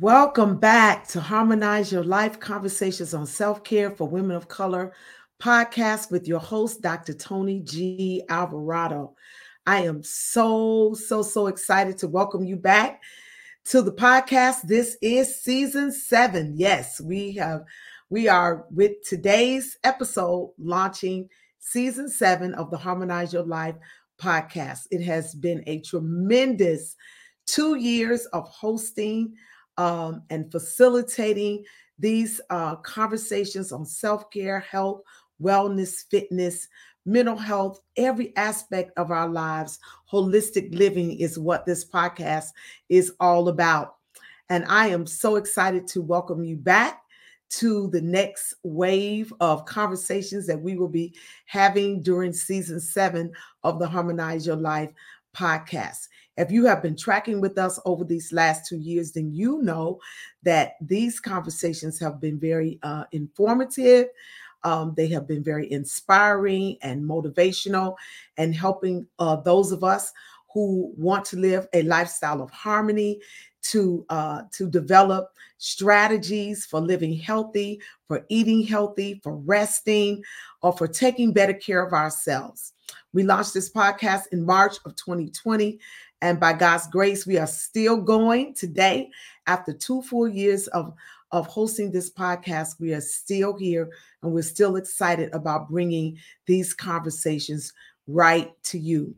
Welcome back to Harmonize Your Life Conversations on Self Care for Women of Color podcast with your host, Dr. Tony G. Alvarado. I am so, so, so excited to welcome you back to the podcast. This is season seven. Yes, we have, we are with today's episode launching season seven of the Harmonize Your Life podcast. It has been a tremendous two years of hosting um, and facilitating these uh, conversations on self care, health, wellness, fitness, mental health, every aspect of our lives. Holistic living is what this podcast is all about. And I am so excited to welcome you back to the next wave of conversations that we will be having during season seven of the Harmonize Your Life podcast. If you have been tracking with us over these last two years, then you know that these conversations have been very uh, informative. Um, they have been very inspiring and motivational and helping uh, those of us who want to live a lifestyle of harmony to uh, to develop strategies for living healthy, for eating healthy, for resting, or for taking better care of ourselves. We launched this podcast in March of 2020, and by God's grace, we are still going today. After two full years of, of hosting this podcast, we are still here and we're still excited about bringing these conversations right to you.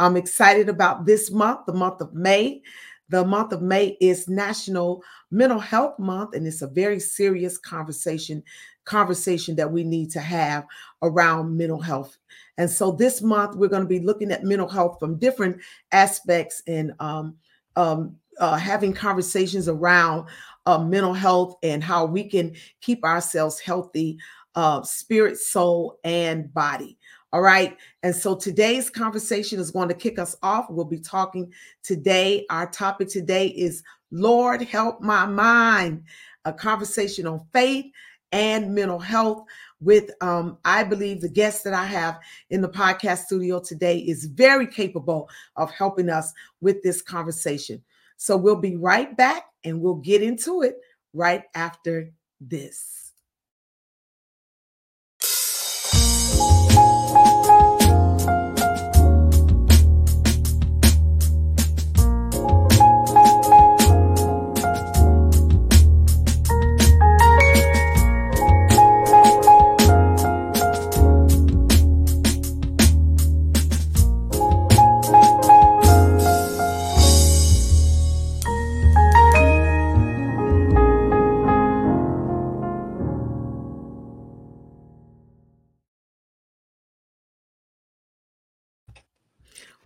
I'm excited about this month, the month of May. The month of May is National Mental Health Month, and it's a very serious conversation conversation that we need to have around mental health. And so this month we're going to be looking at mental health from different aspects and um, um, uh, having conversations around uh, mental health and how we can keep ourselves healthy, uh, spirit, soul, and body. All right. And so today's conversation is going to kick us off. We'll be talking today. Our topic today is Lord, help my mind, a conversation on faith and mental health with um, I believe the guest that I have in the podcast studio today is very capable of helping us with this conversation. So we'll be right back and we'll get into it right after this.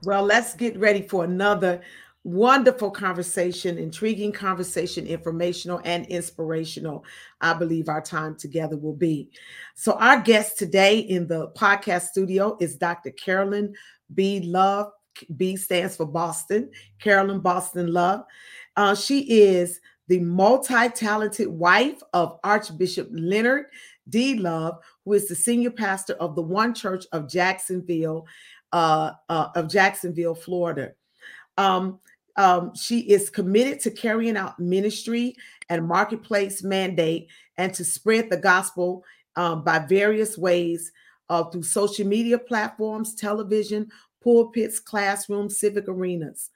Well, let's get ready for another wonderful conversation, intriguing conversation, informational and inspirational. I believe our time together will be. So, our guest today in the podcast studio is Dr. Carolyn B. Love. B stands for Boston, Carolyn Boston Love. Uh, she is the multi talented wife of Archbishop Leonard D. Love, who is the senior pastor of the One Church of Jacksonville uh, uh, of Jacksonville, Florida. Um, um, she is committed to carrying out ministry and marketplace mandate and to spread the gospel um, by various ways uh, through social media platforms, television, pulpits, classrooms, civic arenas.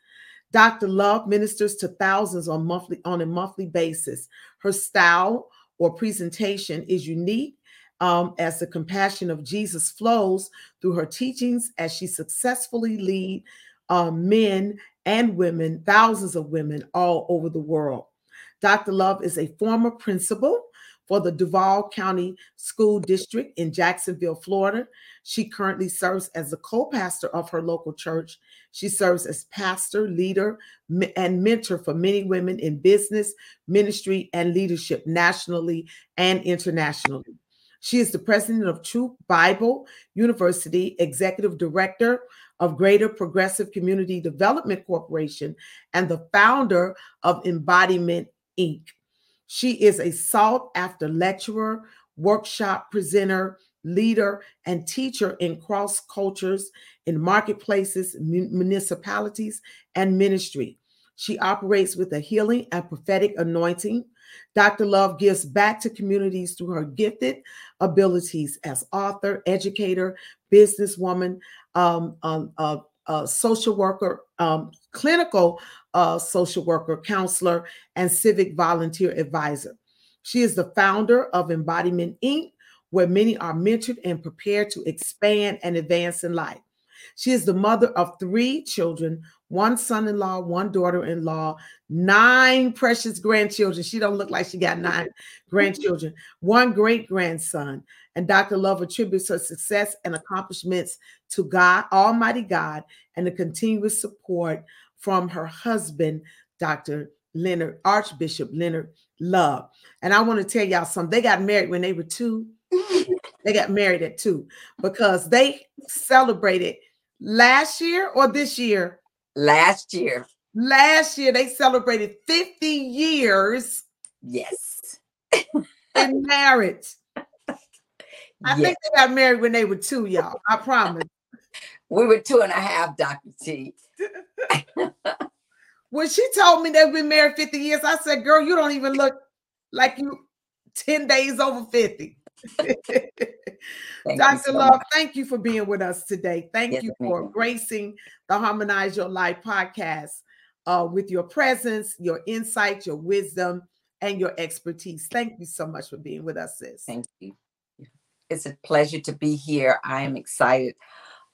Dr. Love ministers to thousands on monthly on a monthly basis. Her style or presentation is unique um, as the compassion of Jesus flows through her teachings as she successfully lead uh, men and women, thousands of women all over the world. Dr. Love is a former principal for the Duval County School District in Jacksonville, Florida. She currently serves as the co pastor of her local church. She serves as pastor, leader, and mentor for many women in business, ministry, and leadership nationally and internationally. She is the president of True Bible University, executive director of Greater Progressive Community Development Corporation, and the founder of Embodiment Inc. She is a sought after lecturer, workshop presenter, leader, and teacher in cross cultures, in marketplaces, municipalities, and ministry. She operates with a healing and prophetic anointing. Dr. Love gives back to communities through her gifted abilities as author, educator, businesswoman, um, um, uh, uh, social worker, um, clinical uh, social worker, counselor, and civic volunteer advisor. She is the founder of Embodiment Inc., where many are mentored and prepared to expand and advance in life. She is the mother of three children, one son-in-law, one daughter-in-law, nine precious grandchildren. She don't look like she got nine grandchildren, one great-grandson. And Dr. Love attributes her success and accomplishments to God, Almighty God, and the continuous support from her husband, Dr. Leonard, Archbishop Leonard Love. And I want to tell y'all something. They got married when they were two. they got married at two because they celebrated last year or this year? Last year. Last year they celebrated 50 years. Yes. in marriage. I yes. think they got married when they were two, y'all. I promise. We were two and a half, Dr. T. when she told me they've been married 50 years, I said, girl, you don't even look like you 10 days over 50. Dr. Love, much. thank you for being with us today. Thank yes, you for gracing the Harmonize Your Life podcast uh, with your presence, your insight, your wisdom, and your expertise. Thank you so much for being with us, sis. Thank you. It's a pleasure to be here. I am excited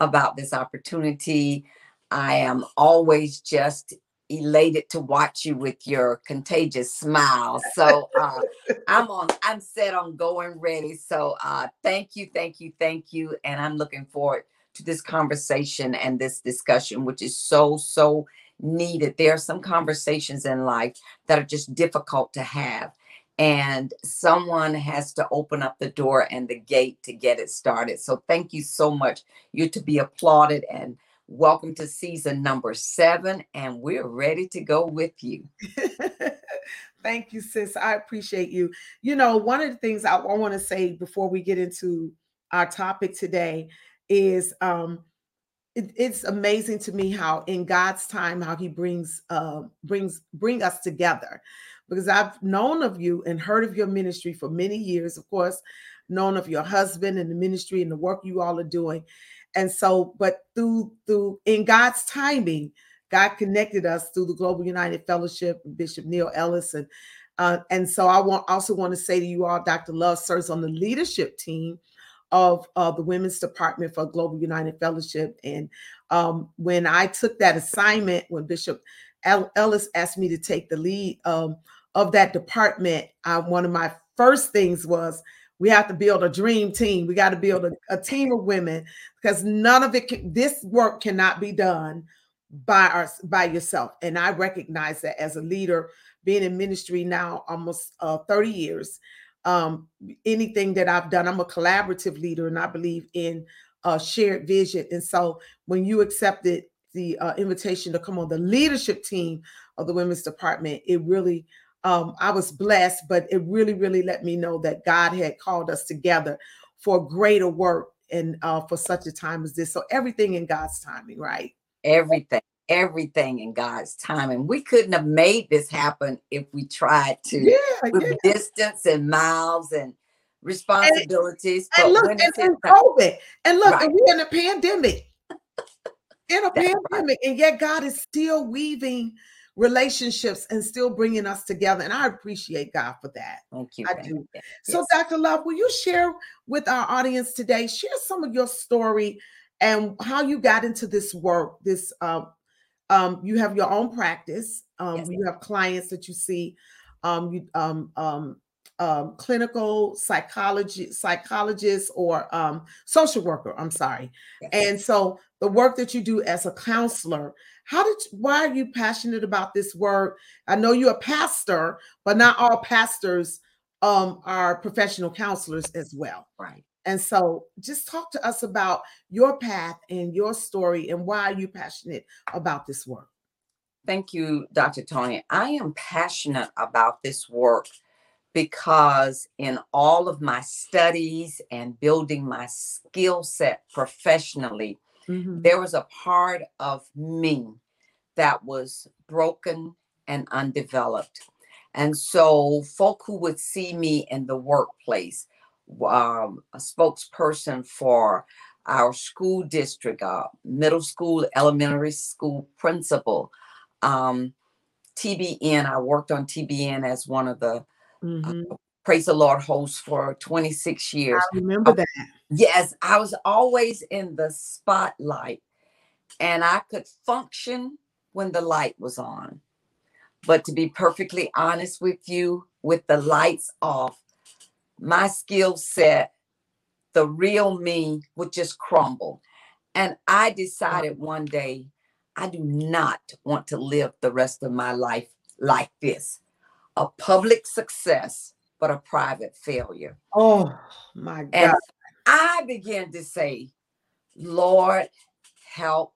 about this opportunity. I am always just elated to watch you with your contagious smile. So uh, I'm on, I'm set on going ready. So uh, thank you, thank you, thank you. And I'm looking forward to this conversation and this discussion, which is so, so needed. There are some conversations in life that are just difficult to have. And someone has to open up the door and the gate to get it started. So thank you so much. You're to be applauded and Welcome to season number seven, and we're ready to go with you. Thank you, sis. I appreciate you. You know, one of the things I, I want to say before we get into our topic today is um, it, it's amazing to me how in God's time how He brings uh, brings bring us together, because I've known of you and heard of your ministry for many years. Of course, known of your husband and the ministry and the work you all are doing and so but through through in god's timing god connected us through the global united fellowship bishop neil Ellis. and uh, and so i want also want to say to you all dr love serves on the leadership team of uh, the women's department for global united fellowship and um, when i took that assignment when bishop ellis asked me to take the lead um, of that department one of my first things was we have to build a dream team. We got to build a, a team of women because none of it can, this work cannot be done by our by yourself. And I recognize that as a leader, being in ministry now almost uh, 30 years. Um, anything that I've done, I'm a collaborative leader and I believe in a shared vision. And so when you accepted the uh, invitation to come on the leadership team of the women's department, it really um, I was blessed, but it really, really let me know that God had called us together for greater work and uh, for such a time as this. So everything in God's timing, right? Everything, everything in God's timing. We couldn't have made this happen if we tried to yeah, with yeah. distance and miles and responsibilities. And, and look, and, and COVID, and look, right. and we're in a pandemic. in a That's pandemic, right. and yet God is still weaving relationships and still bringing us together. And I appreciate God for that. Thank you. I do. Yes. So, Dr. Love, will you share with our audience today, share some of your story and how you got into this work? This, um, um, you have your own practice. Um, yes. You have clients that you see. Um, you, um, um, um, clinical psychology psychologist or um, social worker i'm sorry yes. and so the work that you do as a counselor how did why are you passionate about this work i know you're a pastor but not all pastors um, are professional counselors as well. Right. And so just talk to us about your path and your story and why are you passionate about this work? Thank you dr tony. I am passionate about this work because in all of my studies and building my skill set professionally, mm-hmm. there was a part of me that was broken and undeveloped. And so, folk who would see me in the workplace, um, a spokesperson for our school district, uh, middle school, elementary school principal, um, TBN. I worked on TBN as one of the mm-hmm. uh, Praise the Lord hosts for 26 years. I remember uh, that. Yes, I was always in the spotlight and I could function when the light was on. But to be perfectly honest with you, with the lights off, my skill set, the real me would just crumble. And I decided one day, I do not want to live the rest of my life like this a public success, but a private failure. Oh my God. And I began to say, Lord, help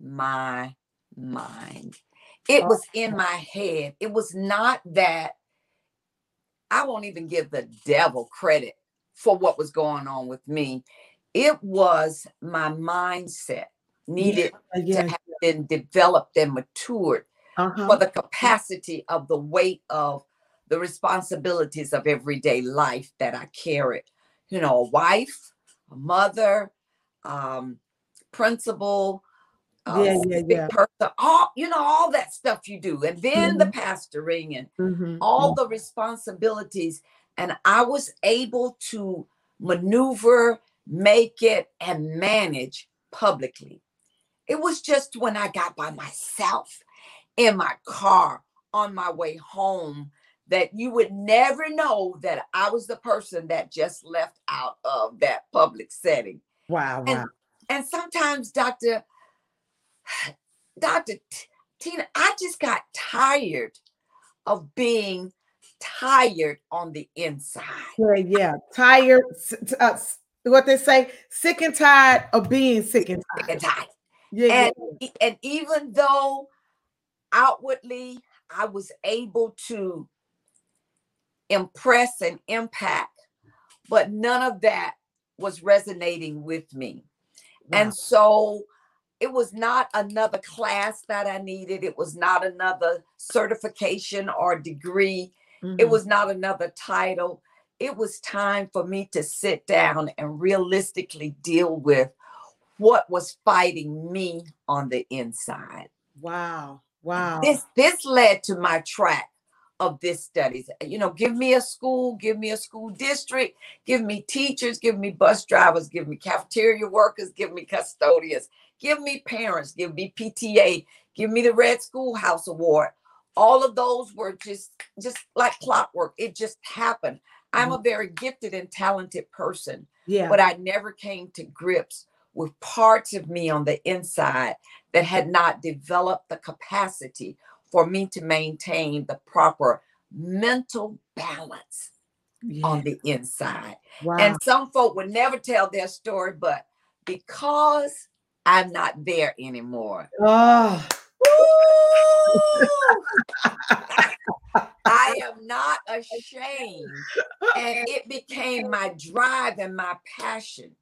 my mind. It was in my head. It was not that I won't even give the devil credit for what was going on with me. It was my mindset needed yeah, yeah, to have been developed and matured uh-huh. for the capacity of the weight of the responsibilities of everyday life that I carried. You know, a wife, a mother, um, principal, uh, yeah, yeah, yeah. person, all you know, all that stuff you do, and then mm-hmm. the pastoring and mm-hmm. all mm-hmm. the responsibilities. And I was able to maneuver, make it, and manage publicly. It was just when I got by myself in my car on my way home that you would never know that I was the person that just left out of that public setting. Wow. wow. And, and sometimes, Dr. Dr. Tina, I just got tired of being tired on the inside. Yeah, yeah. Tired. Uh, what they say, sick and tired of being sick and tired. Sick and tired. Yeah, and, yeah. and even though outwardly I was able to impress and impact, but none of that was resonating with me. Wow. And so it was not another class that I needed. It was not another certification or degree. Mm-hmm. It was not another title. It was time for me to sit down and realistically deal with what was fighting me on the inside. Wow. Wow. This this led to my track of this studies. You know, give me a school, give me a school district, give me teachers, give me bus drivers, give me cafeteria workers, give me custodians, Give me parents, give me PTA, give me the Red Schoolhouse Award. All of those were just just like clockwork. It just happened. I'm mm-hmm. a very gifted and talented person. Yeah. But I never came to grips with parts of me on the inside that had not developed the capacity for me to maintain the proper mental balance yeah. on the inside. Wow. And some folk would never tell their story, but because I'm not there anymore. Oh. I am not ashamed. And it became my drive and my passion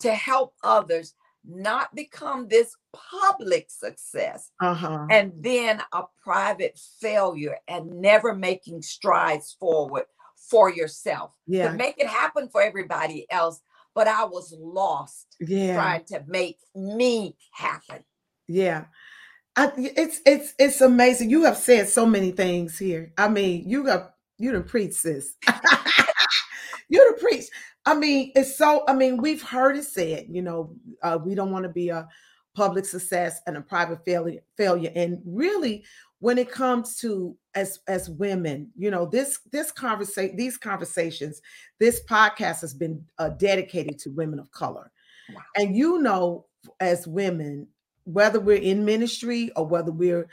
to help others not become this public success uh-huh. and then a private failure and never making strides forward for yourself yeah. to make it happen for everybody else but I was lost yeah. trying to make me happen. Yeah. I, it's it's it's amazing. You have said so many things here. I mean, you got you the preach, sis. you the preach. I mean, it's so. I mean, we've heard it said. You know, uh, we don't want to be a public success and a private failure. Failure, and really, when it comes to as as women you know this this conversation these conversations this podcast has been uh, dedicated to women of color wow. and you know as women whether we're in ministry or whether we're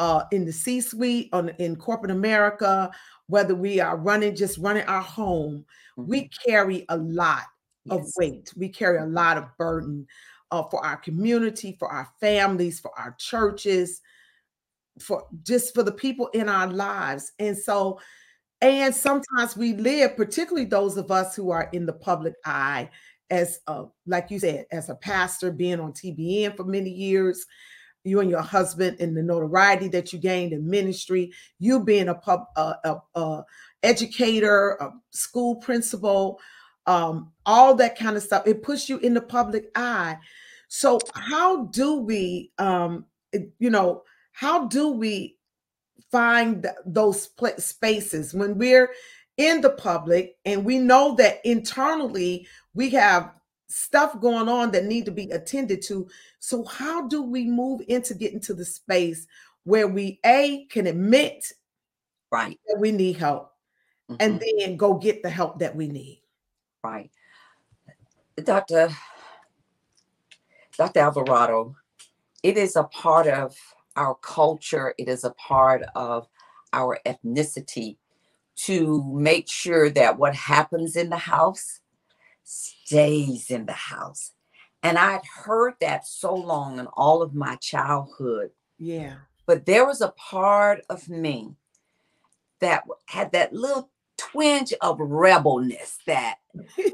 uh, in the c suite on in corporate america whether we are running just running our home mm-hmm. we carry a lot yes. of weight we carry a lot of burden uh, for our community for our families for our churches for just for the people in our lives. And so, and sometimes we live, particularly those of us who are in the public eye, as uh, like you said, as a pastor, being on TBN for many years, you and your husband and the notoriety that you gained in ministry, you being a pub a, a, educator, a school principal, um, all that kind of stuff. It puts you in the public eye. So how do we, um, you know, how do we find those spaces when we're in the public and we know that internally we have stuff going on that need to be attended to. So how do we move into getting to the space where we a can admit right. that we need help mm-hmm. and then go get the help that we need? Right. Dr dr alvarado it is a part of our culture. It is a part of our ethnicity to make sure that what happens in the house stays in the house. And I'd heard that so long in all of my childhood. Yeah. But there was a part of me that had that little twinge of rebelness that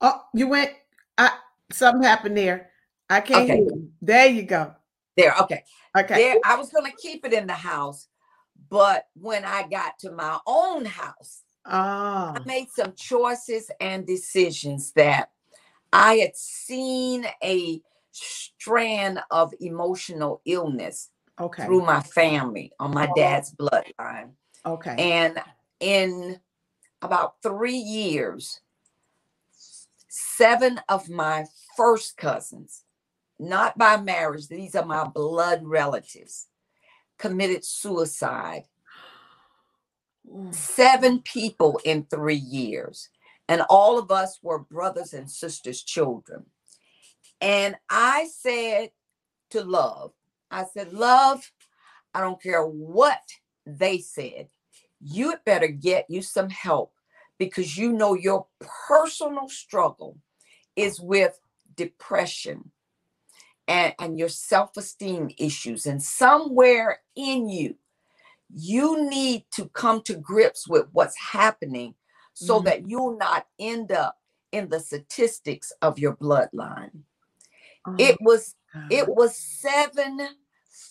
oh you went I something happened there i can't okay. there you go there okay Okay. There, I was going to keep it in the house, but when I got to my own house, ah. I made some choices and decisions that I had seen a strand of emotional illness okay. through my family on my oh. dad's bloodline. Okay. And in about three years, seven of my first cousins not by marriage, these are my blood relatives, committed suicide. Seven people in three years. And all of us were brothers and sisters' children. And I said to Love, I said, Love, I don't care what they said. You had better get you some help because you know your personal struggle is with depression, and, and your self-esteem issues and somewhere in you you need to come to grips with what's happening so mm-hmm. that you'll not end up in the statistics of your bloodline oh, it was God. it was seven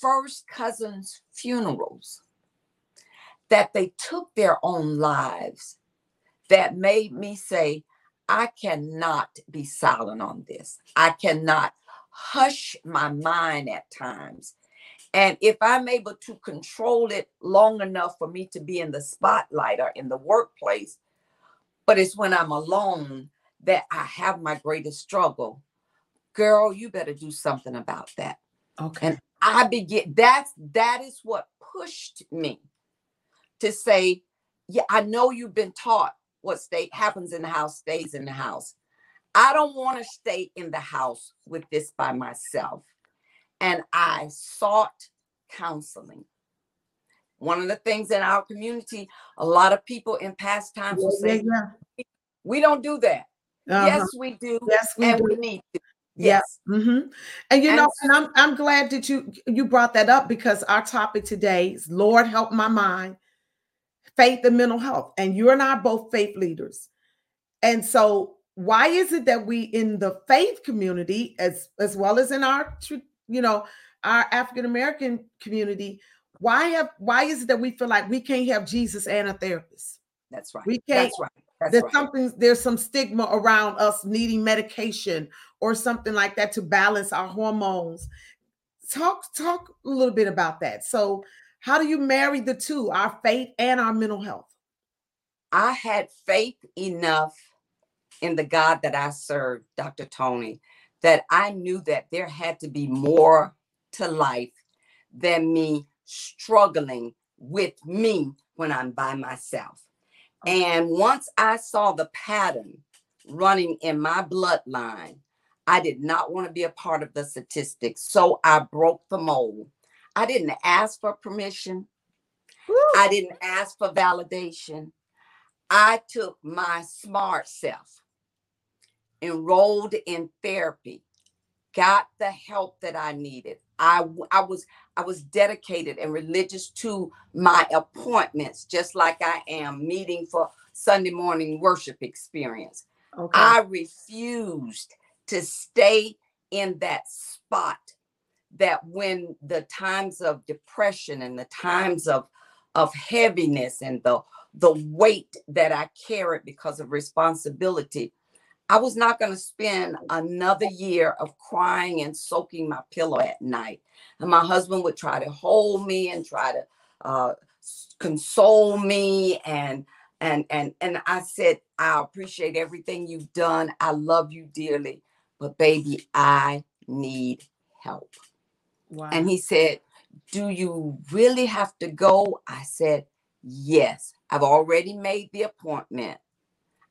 first cousins funerals that they took their own lives that made me say i cannot be silent on this i cannot hush my mind at times. And if I'm able to control it long enough for me to be in the spotlight or in the workplace, but it's when I'm alone that I have my greatest struggle. Girl, you better do something about that. Okay. And I begin that's that is what pushed me to say, yeah, I know you've been taught what state happens in the house stays in the house. I don't want to stay in the house with this by myself. And I sought counseling. One of the things in our community, a lot of people in past times will say, yeah, we don't do that. Uh-huh. Yes, we do. Yes, we and do. we need to. Yes. Yeah. Mm-hmm. And you and know, and I'm I'm glad that you you brought that up because our topic today is Lord help my mind, faith and mental health. And you and I are both faith leaders. And so why is it that we in the faith community as as well as in our you know our african american community why have why is it that we feel like we can't have jesus and a therapist? That's right. We can't that's right. That's there's right. something there's some stigma around us needing medication or something like that to balance our hormones. Talk talk a little bit about that. So how do you marry the two our faith and our mental health? I had faith enough in the God that I serve, Dr. Tony, that I knew that there had to be more to life than me struggling with me when I'm by myself. And once I saw the pattern running in my bloodline, I did not want to be a part of the statistics. So I broke the mold. I didn't ask for permission. Woo. I didn't ask for validation. I took my smart self enrolled in therapy, got the help that I needed. I, I was I was dedicated and religious to my appointments, just like I am meeting for Sunday morning worship experience. Okay. I refused to stay in that spot that when the times of depression and the times of of heaviness and the the weight that I carried because of responsibility, I was not going to spend another year of crying and soaking my pillow at night. And my husband would try to hold me and try to uh, console me and and and and I said, I appreciate everything you've done. I love you dearly, but baby, I need help. Wow. And he said, Do you really have to go? I said, Yes. I've already made the appointment.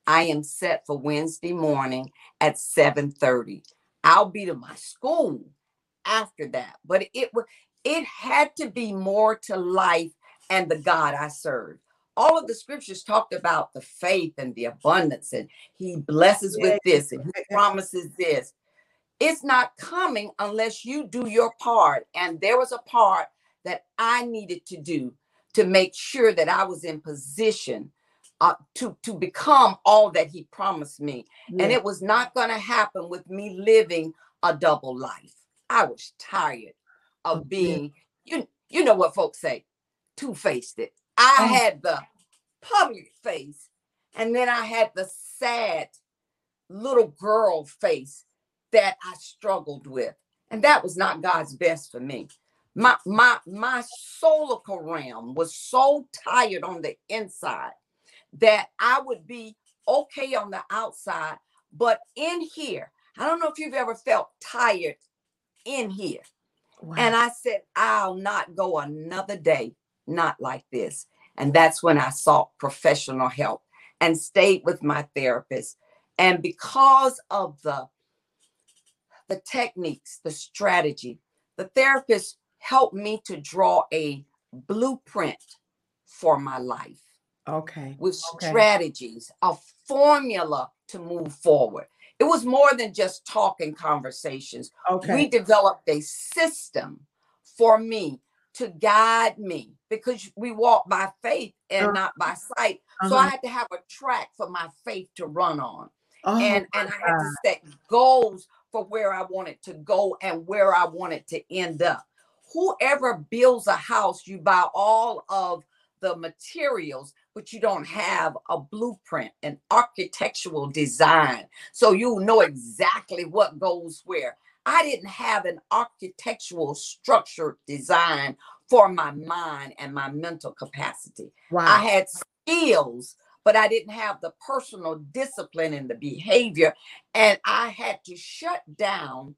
I am set for Wednesday morning at 7:30. I'll be to my school after that. But it it had to be more to life and the God I serve. All of the scriptures talked about the faith and the abundance, and he blesses with this and he promises this. It's not coming unless you do your part. And there was a part that I needed to do to make sure that I was in position uh, to to become all that he promised me. Yeah. and it was not going to happen with me living a double life. I was tired of being you you know what folks say two-faced it. I oh. had the public face and then i had the sad little girl face that i struggled with. And that was not god's best for me. My my my soulical realm was so tired on the inside that I would be okay on the outside, but in here, I don't know if you've ever felt tired in here. Wow. And I said, I'll not go another day not like this. And that's when I sought professional help and stayed with my therapist. And because of the the techniques, the strategy, the therapist helped me to draw a blueprint for my life. Okay. With okay. strategies, a formula to move forward. It was more than just talking conversations. Okay. We developed a system for me to guide me because we walk by faith and uh-huh. not by sight. Uh-huh. So I uh-huh. had to have a track for my faith to run on. Oh, and and I had to set goals for where I wanted to go and where I wanted to end up. Whoever builds a house, you buy all of the materials, but you don't have a blueprint, an architectural design. So you know exactly what goes where. I didn't have an architectural structure design for my mind and my mental capacity. Wow. I had skills, but I didn't have the personal discipline and the behavior. And I had to shut down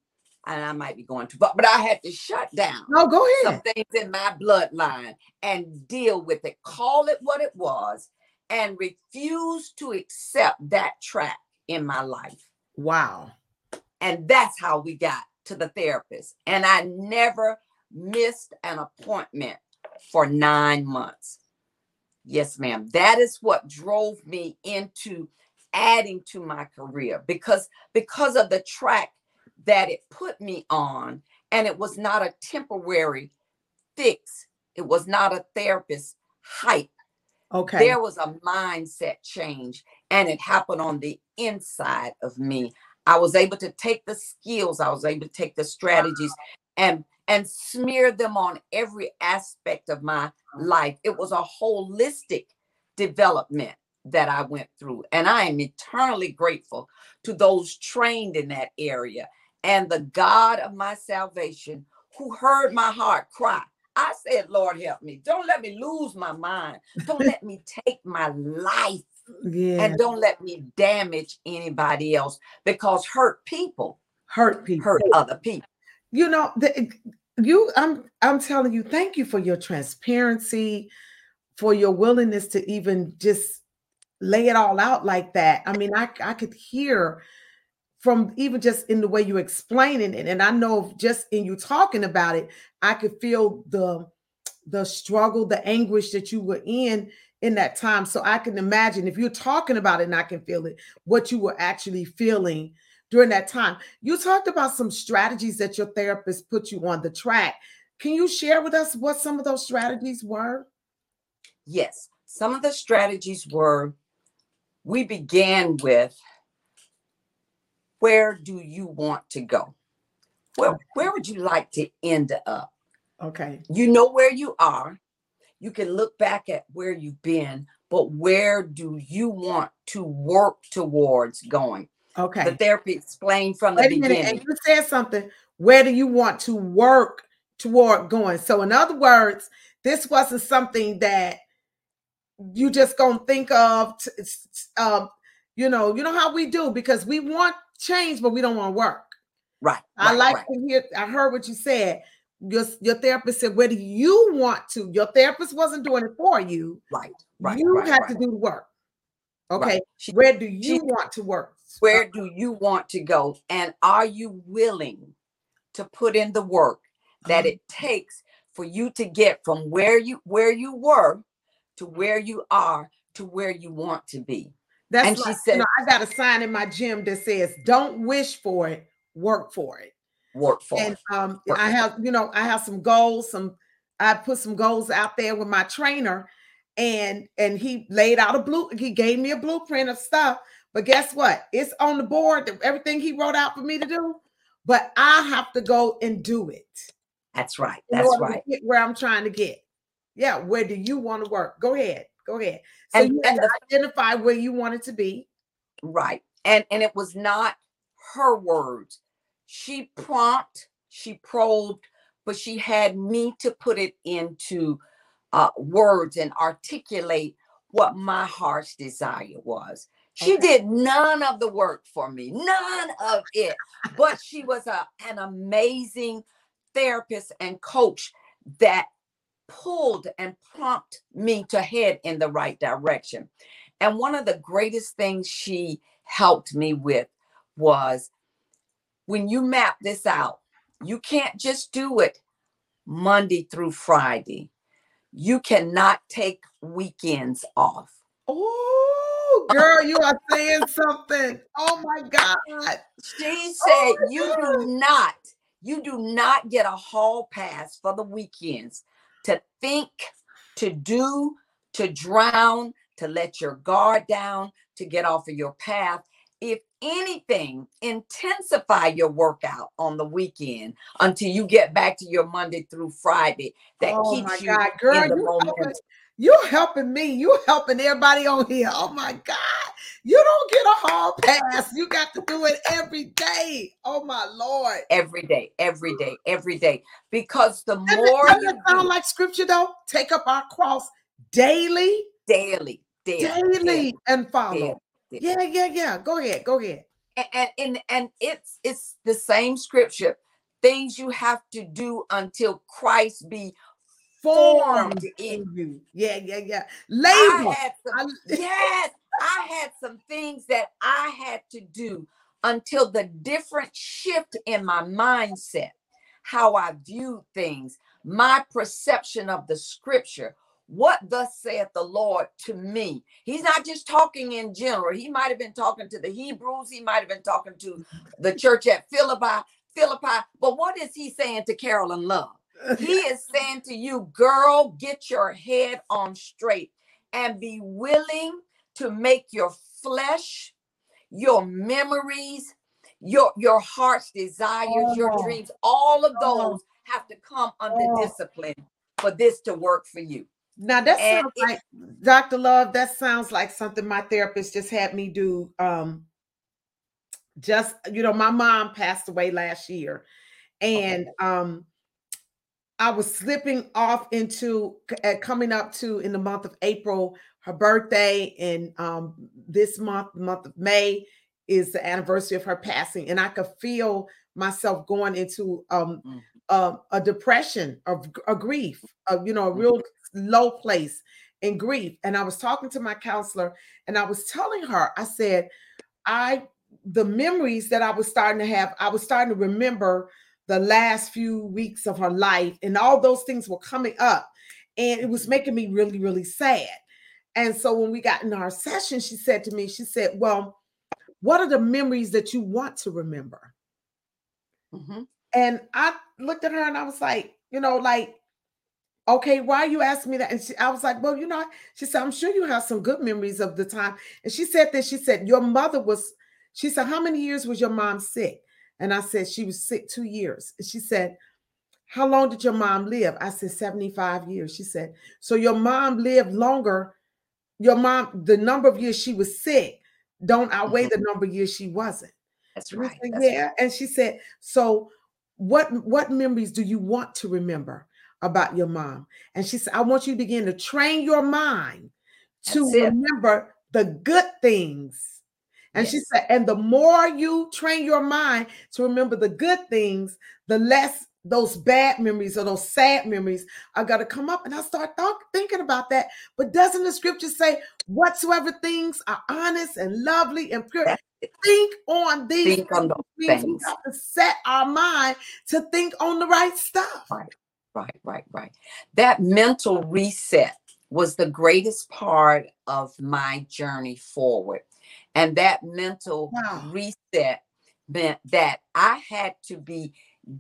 and I might be going too far, but I had to shut down. No, go ahead. Some things in my bloodline and deal with it, call it what it was, and refuse to accept that track in my life. Wow. And that's how we got to the therapist. And I never missed an appointment for nine months. Yes, ma'am. That is what drove me into adding to my career because because of the track that it put me on. And it was not a temporary fix, it was not a therapist hype. Okay. There was a mindset change, and it happened on the inside of me. I was able to take the skills, I was able to take the strategies and and smear them on every aspect of my life. It was a holistic development that I went through. And I am eternally grateful to those trained in that area and the God of my salvation who heard my heart cry. I said, Lord, help me. Don't let me lose my mind. Don't let me take my life. Yeah. And don't let me damage anybody else because hurt people hurt people hurt other people. You know, the, you I'm I'm telling you, thank you for your transparency, for your willingness to even just lay it all out like that. I mean, I I could hear from even just in the way you explaining it. And i know just in you talking about it i could feel the the struggle the anguish that you were in in that time. So i can imagine if you're talking about it and i can feel it what you were actually feeling during that time. You talked about some strategies that your therapist put you on the track. Can you share with us what some of those strategies were? Yes. Some of the strategies were we began with where do you want to go? Well, where would you like to end up? Okay. You know where you are. You can look back at where you've been, but where do you want to work towards going? Okay. The therapy explained from the Wait a minute. beginning. And you said something. Where do you want to work toward going? So, in other words, this wasn't something that you just gonna think of. t- s- s- um, you know, you know how we do because we want change, but we don't want to work. Right. I right, like right. to hear. I heard what you said. Your your therapist said, "Where do you want to?" Your therapist wasn't doing it for you. right. Right. you right, had to do the work. Okay. She- Where do you she- want to work? where do you want to go? And are you willing to put in the work that Uh-huh. it takes for you to get from where you where you were to where you are to where you want to be? That's and she like, said- you know, I got a sign in my gym that says, "Don't wish for it, work for it." Work for and it. um i have you know i have some goals some i put some goals out there with my trainer and and he laid out a blue he gave me a blueprint of stuff but guess what it's on the board everything he wrote out for me to do but i have to go and do it That's right. That's right. where i'm trying to get yeah where do you want to work go ahead go ahead so And- you had and to identify where you wanted to be Right. And and it was not her words. She prompt, she probed, but she had me to put it into uh, words and articulate what my heart's desire was. She Okay. did none of the work for me, none of it. But she was a, an amazing therapist and coach that pulled and prompted me to head in the right direction. And one of the greatest things she helped me with was when you map this out, you can't just do it Monday through Friday. You cannot take weekends off. oh girl you are saying something oh my god She said, Oh You God. do not, you do not get a hall pass for the weekends to think, to do, to drown, to let your guard down, to get off of your path. If anything, intensify your workout on the weekend until you get back to your Monday through Friday. That oh my keeps you God, girl, in the you helping, momentum. you helping me. You're helping everybody on here. Oh my God. You don't get a hall pass. You got to do it every day. Oh my Lord. every day, every day, every day. Because the Doesn't more doesn't you sound do like scripture though? Take up our cross daily, daily, daily, daily, daily, and follow. daily. Yeah, yeah, yeah. Go ahead. Go ahead. and and and, and it's it's the same scripture things you have to do until christ be formed in you. Yeah, yeah, yeah. I Labor. some, I- yes i had some things that i had to do until the different shift in my mindset how i viewed things my perception of the scripture what thus saith the lord to me. He's not just talking in general. He might have been talking to the hebrews. He might have been talking to the church at philippi philippi. But what is he saying to carolyn love? He is saying to you, girl, get your head on straight and be willing to make your flesh, your memories, your your heart's desires, your dreams, all of those have to come under discipline for this to work for you. Now that And sounds like Dr. Love, that sounds like something my therapist just had me do. Um just you know, my mom passed away last year, and um I was slipping off into uh, coming up to in the month of April, her birthday, and um this month, the month of May, is the anniversary of her passing, and I could feel myself going into um Mm. um, a depression of a grief, of you know, a Mhm. real low place in grief. And I was talking to my counselor, and I was telling her, I said, I the memories that I was starting to have, I was starting to remember the last few weeks of her life, and all those things were coming up, and it was making me really, really sad. And so when we got in our session, she said to me, she said, Well, what are the memories that you want to remember? Mhm. And I looked at her and I was like, you know, like, okay, why are you asking me that? And she, I was like, well, you know, she said, I'm sure you have some good memories of the time. And she said that she said, your mother was, She said, How many years was your mom sick? And I said, She was sick two years. And she said, How long did your mom live? I said, 75 years. She said, So your mom lived longer. Your mom, the number of years she was sick don't outweigh mm-hmm. the number of years she wasn't. That's right. Said, That's yeah. Right. And she said, So what what memories do you want to remember about your mom? And she said, I want you to begin to train your mind to remember the good things and yes. she said, and the more you train your mind to remember the good things, the less those bad memories or those sad memories are going to come up. And I start th- thinking about that. But doesn't the scripture say, whatsoever things are honest and lovely and pure? Think on these think on things. things. We have to set our mind to think on the right stuff. Right, right, right, right. That mental reset was the greatest part of my journey forward and that mental wow. reset meant that I had to be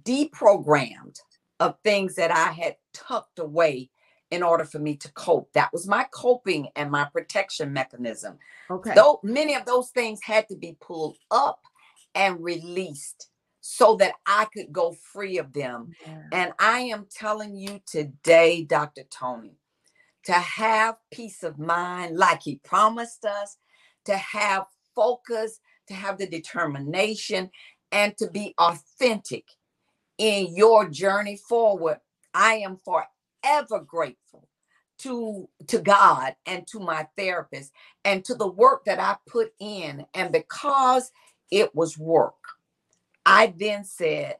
deprogrammed of things that I had tucked away in order for me to cope. That was my coping and my protection mechanism. Okay. Though many of those things had to be pulled up and released so that I could go free of them. Yeah. And I am telling you today, Dr. Tony, to have peace of mind like he promised us, to have focus, to have the determination, and to be authentic in your journey forward. I am forever grateful to to God and to my therapist and to the work that I put in and because it was work I then said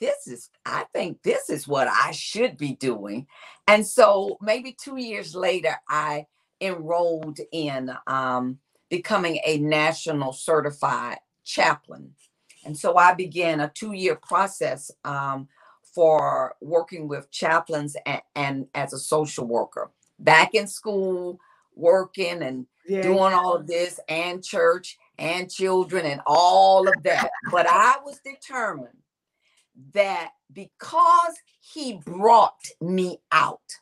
this is I think this is what I should be doing and so maybe 2 years later I enrolled in um, becoming a national certified chaplain. And so I began a two year process um, for working with chaplains and, and, as a social worker. Back in school, working and yeah. doing all of this, and church and children and all of that. but I was determined that because he brought me out,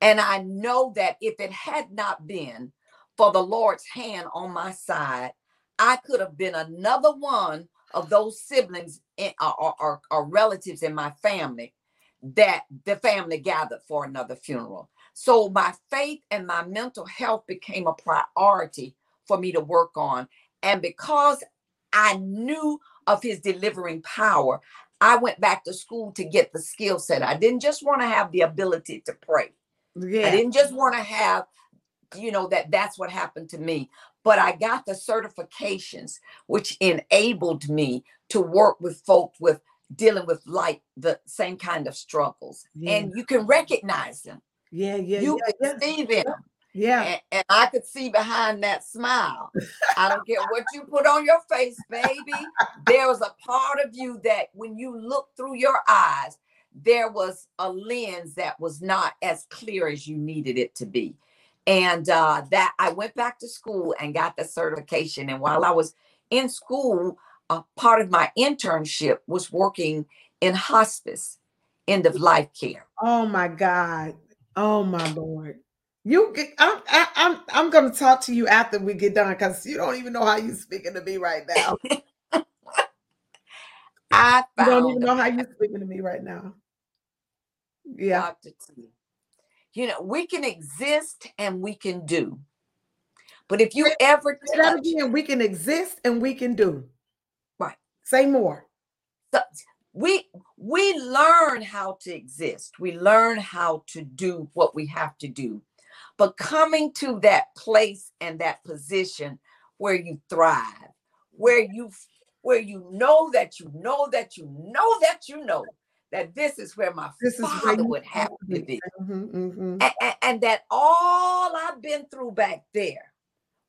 and I know that if it had not been for the Lord's hand on my side, I could have been another one of those siblings in, or, or, or relatives in my family that the family gathered for another funeral. So my faith and my mental health became a priority for me to work on. And because I knew of his delivering power, I went back to school to get the skill set. I didn't just want to have the ability to pray. Yeah. I didn't just want to have you know that that's what happened to me but i got the certifications which enabled me to work with folk with dealing with like the same kind of struggles yeah. and you can recognize them. Yeah yeah you yeah, can yeah. see them yeah. and, and, i could see behind that smile. I don't care what you put on your face baby there was a part of you that when you look through your eyes there was a lens that was not as clear as you needed it to be and uh, that I went back to school and got the certification. And while I was in school, a part of my internship was working in hospice, end of life care. Oh my God! Oh my Lord! You, get, I'm, I, I'm, I'm going to talk to you after we get done because you don't even know how you're speaking to me right now. I don't even know how you're speaking to me right now. Yeah. Dr. T you know, we can exist and we can do. But if you ever touch, again, we can exist and we can do. Right. Say more. So we we learn how to exist. We learn how to do what we have to do. But coming to that place and that position where you thrive, where you where you know that you know that you know that you know that this is where my this father would have to be. Mm-hmm, mm-hmm. And, and, that all I've been through back there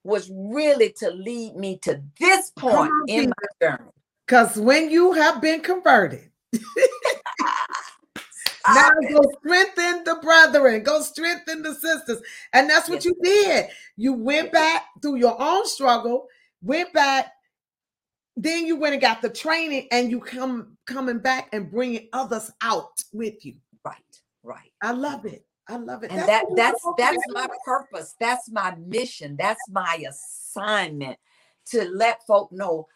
was really to lead me to this point in my journey. Because when you have been converted, now go strengthen the brethren, go strengthen the sisters. And that's what yes. you did. You went back through your own struggle, went back then you went and got the training and you come coming back and bringing others out with you. Right right. I love it. I love it. And that's that that's that's my purpose. That's my mission. That's my assignment to let folk know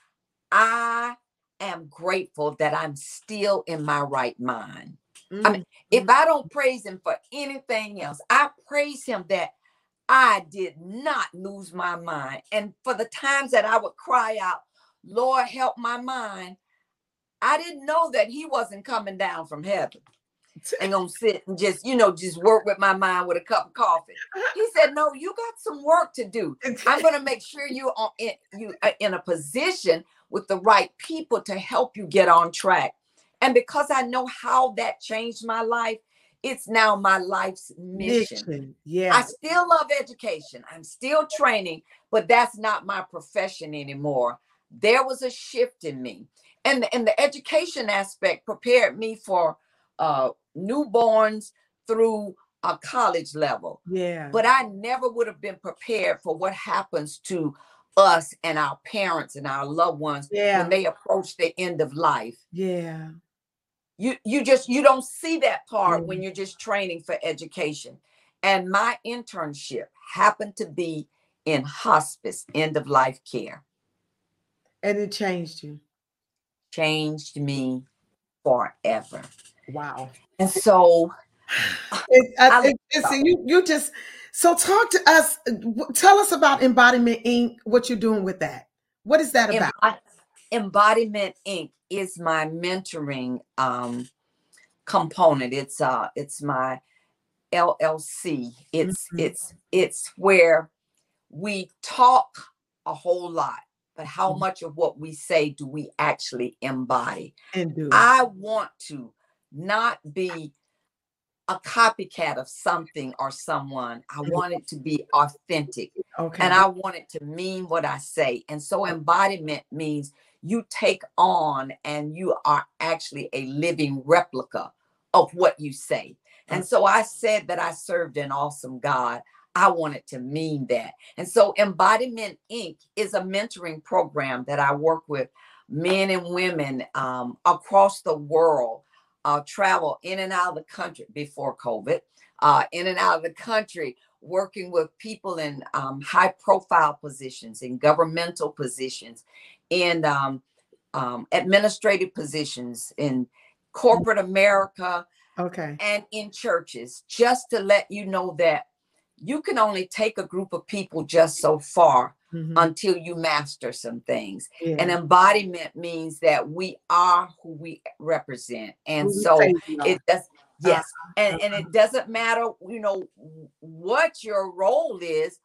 I am grateful that I'm still in my right mind. I mean, if Mhm. I don't praise him for anything else, I praise him that I did not lose my mind. And for the times that I would cry out, Lord, help my mind, I didn't know that he wasn't coming down from heaven and gonna sit and just, you know, just work with my mind with a cup of coffee. He said, No, you got some work to do. I'm going to make sure you are in, you are in a position with the right people to help you get on track. And because I know how that changed my life, it's now my life's mission. Mission. I still love education. I'm still training, but that's not my profession anymore. There was a shift in me. And the, and the education aspect prepared me for uh, newborns through a college level Yeah. but I never would have been prepared for what happens to us and our parents and our loved ones yeah. when they approach the end of life. yeah. You you just you don't see that part Yeah. when you're just training for education. And my internship happened to be in hospice end of life care. And it changed you. Changed me forever. Wow. And so It, I, I it, it's, you, you just so talk to us. Tell us about Embodiment Inc. What you're doing with that? What is that about? Embo- Embodiment Inc. is my mentoring um, component. It's uh, it's my LLC. It's Mhm. it's it's where we talk a whole lot, but how Mhm. much of what we say do we actually embody? And do. I want to not be a copycat of something or someone. I want it to be authentic okay. and I want it to mean what I say. And so embodiment means you take on and you are actually a living replica of what you say. And so I said that I served an awesome God. I want it to mean that. And so Embodiment Inc. is a mentoring program that I work with men and women um, across the world, uh, travel in and out of the country before COVID, uh, in and out of the country working with people in um, high profile positions, in governmental positions, in um, um, administrative positions, in corporate America, okay. and in churches, just to let you know that you can only take a group of people just so far Mhm. until you master some things. Yeah. And embodiment means that we are who we represent. And we so say we are. it does yes and and uh-huh. it doesn't matter you know what your role is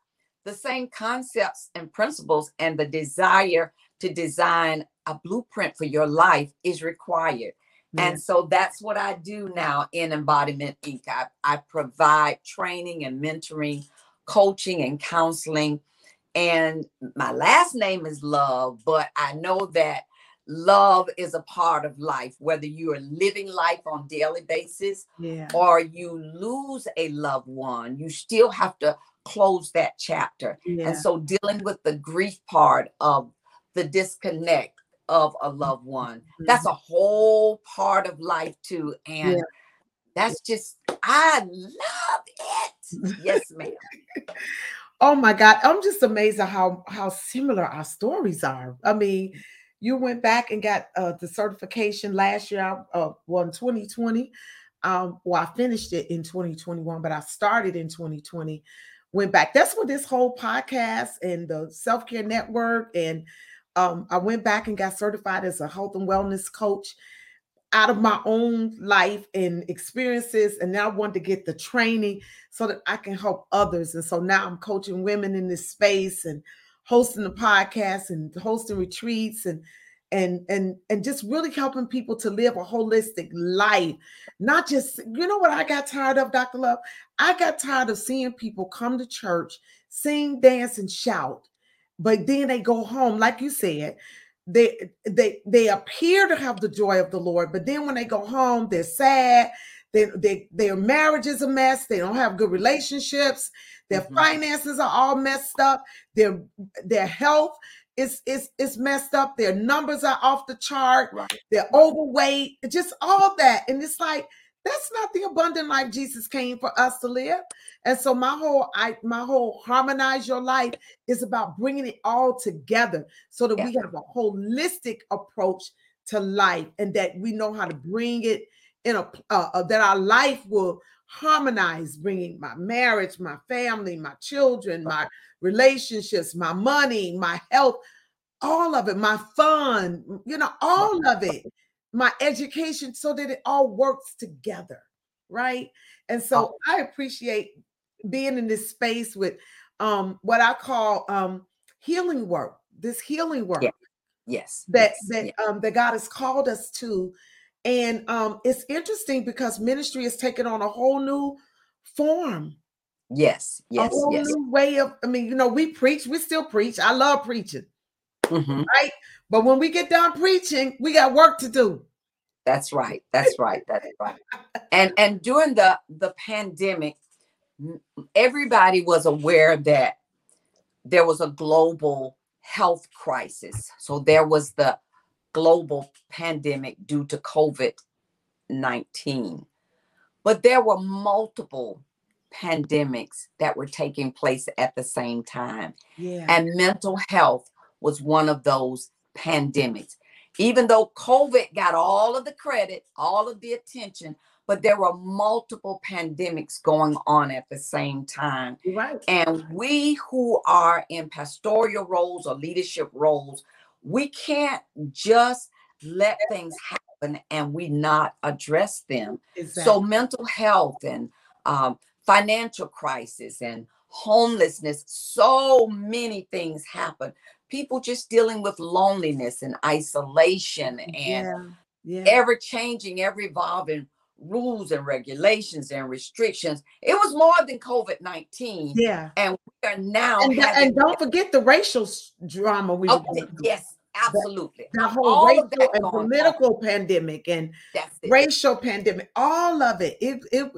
the same concepts and principles and the desire to design a blueprint for your life is required Yeah. and so that's what i do now in embodiment inc i, I provide training and mentoring coaching and counseling and my last name is love but i know that love is a part of life whether you are living life on daily basis yeah. or you lose a loved one you still have to close that chapter Yeah. and so dealing with the grief part of the disconnect of a loved one that's Mhm. a whole part of life too and Yeah. that's just i love it yes ma'am Oh my God, I'm just amazed at how how similar our stories are. I mean, you went back and got uh, the certification last year, uh, well, in 2020. Um, well, I finished it in 2021, but I started in 2020. Went back. That's what this whole podcast and the self care network and um, I went back and got certified as a health and wellness coach out of my own life and experiences. And now I want to get the training so that I can help others. And so now I'm coaching women in this space and hosting the podcast and hosting retreats and and and and just really helping people to live a holistic life not just you know what i got tired of dr love i got tired of seeing people come to church sing dance and shout but then they go home like you said they they they appear to have the joy of the lord but then when they go home they're sad they, they their marriage is a mess they don't have good relationships their Mhm. finances are all messed up their their health is is is messed up their numbers are off the chart right they're overweight just all that and it's like That's not the abundant life Jesus came for us to live. And so my whole I my whole harmonize your life is about bringing it all together so that yeah. we have a holistic approach to life and that we know how to bring it in a uh, uh, that our life will harmonize bringing my marriage, my family, my children, my relationships, my money, my health, all of it, my fun, you know, all of it, my education, so that it all works together. Right. And so I appreciate being in this space with um what I call um healing work, this healing work. Yeah. Yes. That yes, that yeah. um that God has called us to. And um it's interesting because ministry is taking on a whole new form. Yes, yes, a whole yes. new way of. I mean, you know, we preach. We still preach. I love preaching, mm-hmm. right? But when we get done preaching, we got work to do. That's right. That's right. That's right. And and during the the pandemic, everybody was aware that there was a global health crisis. So there was the global pandemic due to COVID 19. But there were multiple pandemics that were taking place at the same time. Yeah. And mental health was one of those pandemics. Even though COVID got all of the credit, all of the attention, but there were multiple pandemics going on at the same time. Right. And we who are in pastoral roles or leadership roles, we can't just let things happen and we not address them. Exactly. So mental health and um, financial crisis and homelessness, so many things happen. People just dealing with loneliness and isolation and yeah, yeah. ever changing, ever evolving rules and regulations and restrictions. It was more than COVID 19. Yeah. And we are now. And, and don't forget the racial drama we oh, Yes, absolutely. The, the whole all racial and political on. pandemic and racial pandemic, all of it. It, it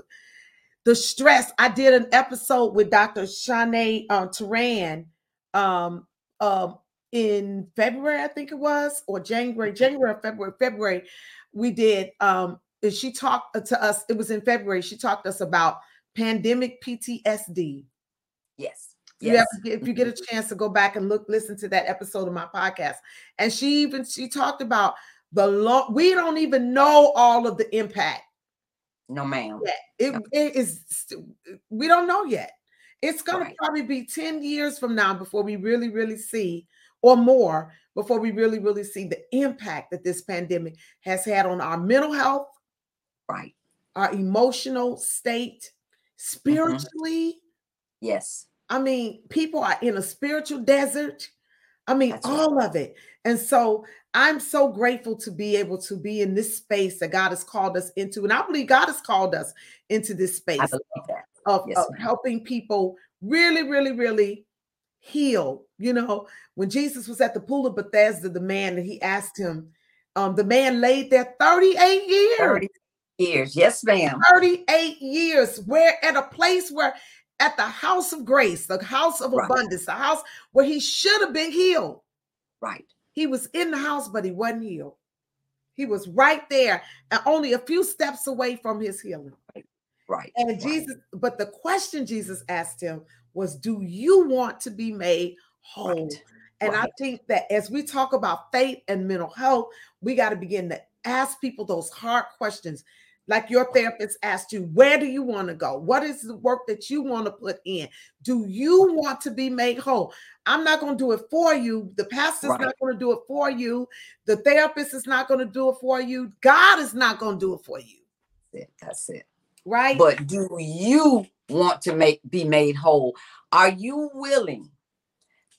the stress. I did an episode with Dr. Shanae uh, Turan um, um, in February, I think it was, or January, January, February, February. We did, um, and she talked to us. It was in February. She talked to us about pandemic PTSD. Yes. You yes. if you get a chance to go back and look, listen to that episode of my podcast, and she even she talked about the long. We don't even know all of the impact no, ma'am. Yeah, it, no. it is. We don't know yet. It's going right. to probably be 10 years from now before we really, really see, or more, before we really, really see the impact that this pandemic has had on our mental health, right? Our emotional state, mm-hmm. spiritually. Mm-hmm. Yes. I mean, people are in a spiritual desert. I mean, That's all right. of it. And so I'm so grateful to be able to be in this space that God has called us into. And I believe God has called us into this space of, yes, of helping people really, really, really heal. You know, when Jesus was at the pool of Bethesda, the man that he asked him, um, the man laid there 38 years. 30 years, yes, ma'am. 38 years, where at a place where at the house of grace, the house of right. abundance, the house where he should have been healed. Right. He was in the house, but he wasn't healed. He was right there and only a few steps away from his healing. Right. right. And right. Jesus, but the question Jesus asked him was, Do you want to be made whole? Right. And I think that as we talk about faith and mental health, we got to begin to ask people those hard questions like your therapist asked you, where do you want to go? What is the work that you want to put in? Do you want to be made whole? I'm not going to do it for you. The pastor's right. not going to do it for you. The therapist is not going to do it for you. God is not going to do it for you. That's it. That's it. Right. But do you want to make be made whole? Are you willing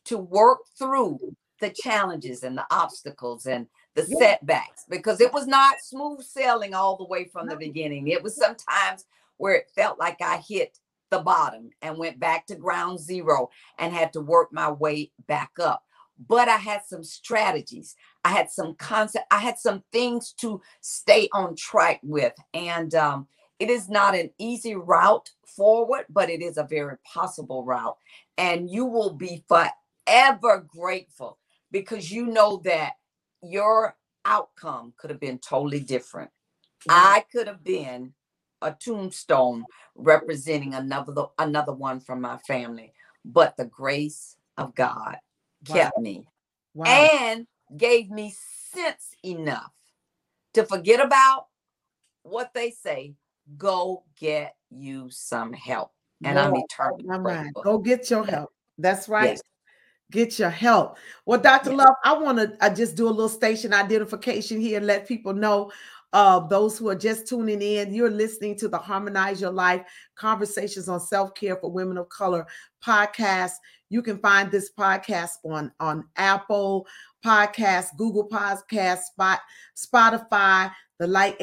to work through the challenges and the obstacles and the yeah. setbacks because it was not smooth sailing all the way from the beginning. It was sometimes where it felt like I hit the bottom and went back to ground zero and had to work my way back up. But I had some strategies. I had some concept. I had some things to stay on track with. And um, it is not an easy route forward, but it is a very possible route. And you will be forever grateful because you know that your outcome could have been totally different. Yeah. I could have been a tombstone representing another another one from my family. But the grace of God wow. kept me wow. and gave me sense enough to forget about what they say. Go get you some help. And I'm eternally grateful. Go get your help. That's right. Yes. Get your help. Well, Dr. Yes. Love, I want to I just do a little station identification here and let people know uh, those who are just tuning in, you're listening to the Harmonize Your Life Conversations on Self Care for Women of Color podcast. You can find this podcast on, on Apple Podcast, Google Podcast, Spot, Spotify, the light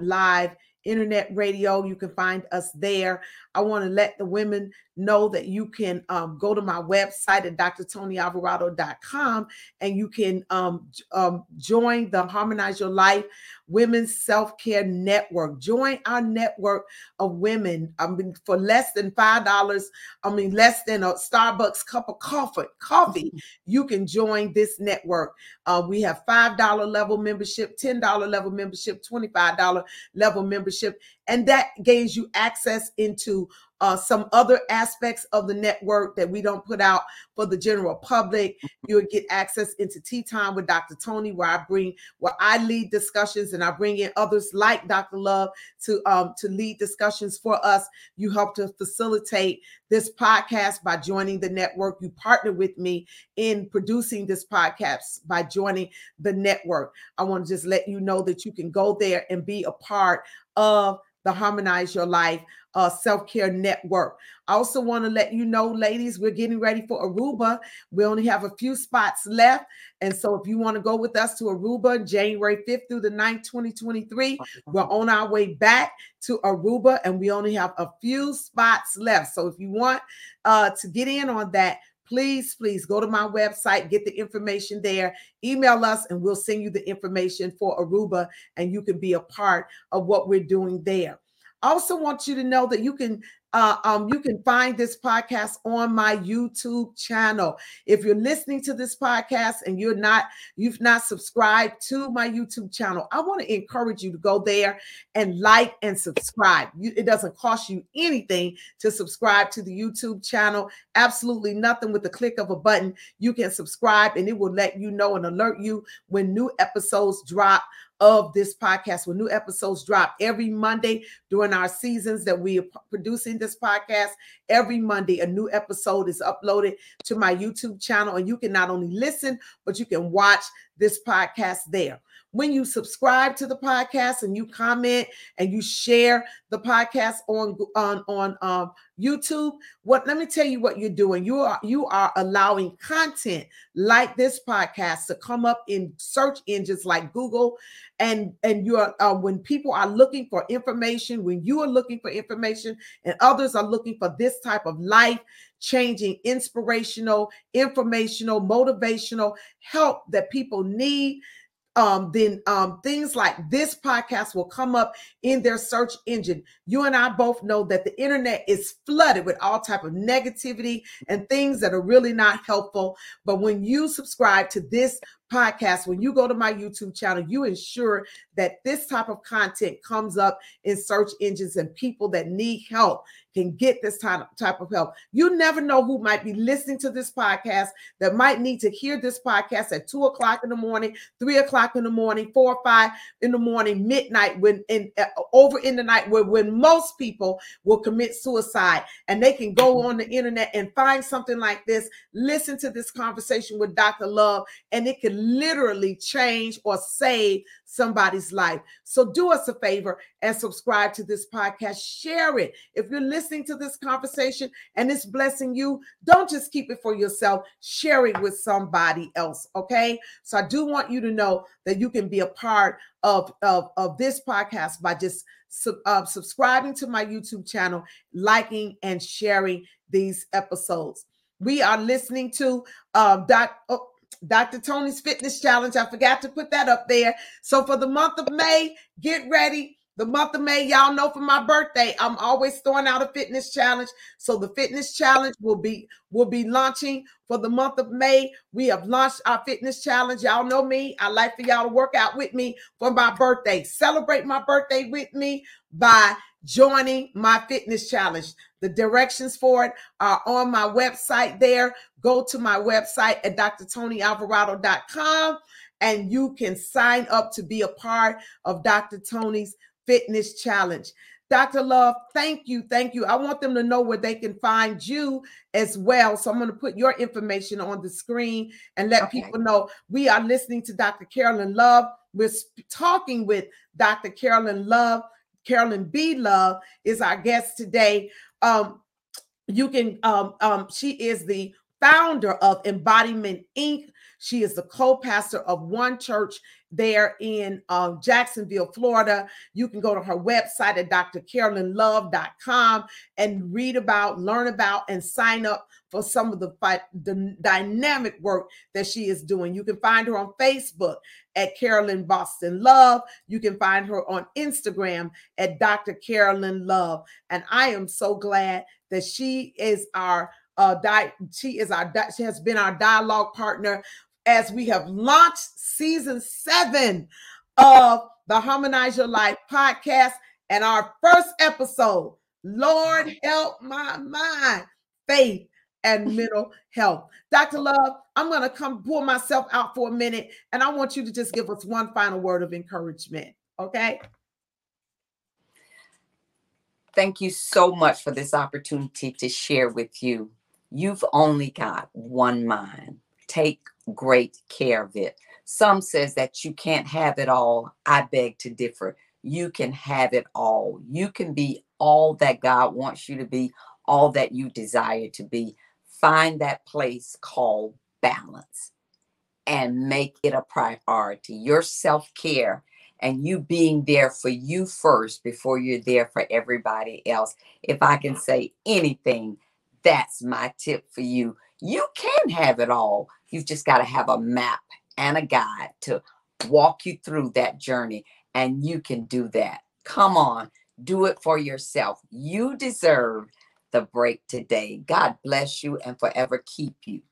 live internet radio. You can find us there. I want to let the women know that you can um, go to my website at drtonyalvarado.com and you can um, um, join the Harmonize Your Life Women's Self Care Network. Join our network of women. I mean, for less than five dollars, I mean, less than a Starbucks cup of coffee. Coffee, you can join this network. Uh, we have five dollar level membership, ten dollar level membership, twenty five dollar level membership, and that gains you access into uh, some other aspects of the network that we don't put out for the general public. You'll get access into Tea Time with Dr. Tony, where I bring where I lead discussions and I bring in others like Dr. Love to um, to lead discussions for us. You help to facilitate this podcast by joining the network. You partner with me in producing this podcast by joining the network. I want to just let you know that you can go there and be a part of the Harmonize Your Life uh, Self Care Network. I also want to let you know, ladies, we're getting ready for Aruba. We only have a few spots left. And so if you want to go with us to Aruba, January 5th through the 9th, 2023, we're on our way back to Aruba and we only have a few spots left. So if you want uh, to get in on that, please, please go to my website, get the information there, email us, and we'll send you the information for Aruba, and you can be a part of what we're doing there. I also want you to know that you can uh, um, you can find this podcast on my YouTube channel. If you're listening to this podcast and you're not, you've not subscribed to my YouTube channel, I want to encourage you to go there and like and subscribe. You, it doesn't cost you anything to subscribe to the YouTube channel. Absolutely nothing with the click of a button. You can subscribe and it will let you know and alert you when new episodes drop of this podcast when new episodes drop every Monday during our seasons that we are producing this podcast. Every Monday, a new episode is uploaded to my YouTube channel, and you can not only listen, but you can watch this podcast there when you subscribe to the podcast and you comment and you share the podcast on on on um, YouTube, what let me tell you what you're doing. You are you are allowing content like this podcast to come up in search engines like Google, and and you're uh, when people are looking for information, when you are looking for information, and others are looking for this type of life changing, inspirational, informational, motivational help that people need um, then um, things like this podcast will come up in their search engine. You and I both know that the internet is flooded with all type of negativity and things that are really not helpful. But when you subscribe to this podcast, when you go to my YouTube channel, you ensure that this type of content comes up in search engines and people that need help can get this type, of help. You never know who might be listening to this podcast that might need to hear this podcast at two o'clock in the morning, three o'clock in the morning, four or five in the morning, midnight, when in uh, over in the night, where when most people will commit suicide and they can go on the internet and find something like this, listen to this conversation with Dr. Love, and it can literally change or save somebody's life. So do us a favor and subscribe to this podcast. Share it. If you're listening to this conversation and it's blessing you, don't just keep it for yourself. Share it with somebody else. Okay. So I do want you to know that you can be a part of, of, of this podcast by just uh, subscribing to my YouTube channel, liking and sharing these episodes. We are listening to uh, Doc. Oh, Dr. Tony's Fitness Challenge. I forgot to put that up there. So for the month of May, get ready. the month of May, y'all know for my birthday, I'm always throwing out a fitness challenge. So the fitness challenge will be will be launching for the month of May. We have launched our fitness challenge. Y'all know me. I like for y'all to work out with me for my birthday. Celebrate my birthday with me by joining my fitness challenge. The directions for it are on my website there. Go to my website at drtonyalvarado.com and you can sign up to be a part of Dr. Tony's Fitness Challenge. Dr. Love, thank you. Thank you. I want them to know where they can find you as well. So I'm going to put your information on the screen and let okay. people know we are listening to Dr. Carolyn Love. We're talking with Dr. Carolyn Love. Carolyn B. Love is our guest today. Um, you can, um, um, she is the founder of Embodiment Inc. She is the co-pastor of One Church there in um, Jacksonville, Florida. You can go to her website at drcarolynlove.com and read about, learn about, and sign up for some of the, the dynamic work that she is doing. You can find her on Facebook at Carolyn Boston Love. You can find her on Instagram at Dr. Carolyn Love. And I am so glad that she is our uh, di- she is our she has been our dialogue partner as we have launched season seven of the Harmonize Your Life podcast. And our first episode, Lord help my mind, faith and mental health. Dr. Love, I'm going to come pull myself out for a minute and I want you to just give us one final word of encouragement. Okay. Thank you so much for this opportunity to share with you. You've only got one mind. Take great care of it. Some says that you can't have it all. I beg to differ. You can have it all. You can be all that God wants you to be, all that you desire to be. Find that place called balance and make it a priority. Your self care and you being there for you first before you're there for everybody else. If I can say anything, that's my tip for you. You can have it all. You've just got to have a map and a guide to walk you through that journey, and you can do that. Come on, do it for yourself. You deserve the break today. God bless you and forever keep you.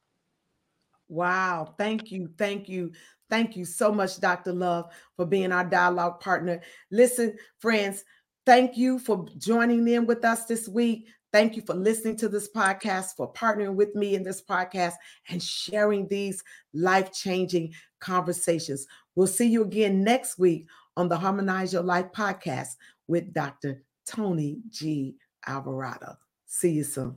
Wow. Thank you. Thank you. Thank you so much, Dr. Love, for being our dialogue partner. Listen, friends, thank you for joining in with us this week. Thank you for listening to this podcast, for partnering with me in this podcast, and sharing these life changing conversations. We'll see you again next week on the Harmonize Your Life podcast with Dr. Tony G. Alvarado. See you soon.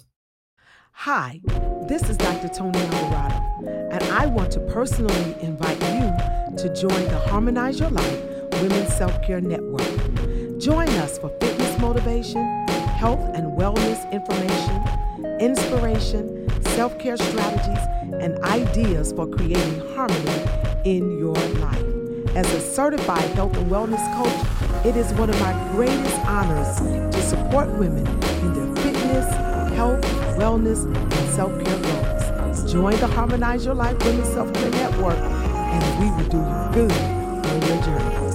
Hi, this is Dr. Tony Alvarado, and I want to personally invite you to join the Harmonize Your Life Women's Self Care Network. Join us for fitness motivation health and wellness information, inspiration, self care strategies, and ideas for creating harmony in your life. As a certified health and wellness coach, it is one of my greatest honors to support women in their fitness, health, wellness, and self care goals. Join the Harmonize Your Life Women's Self Care Network, and we will do you good on your journey.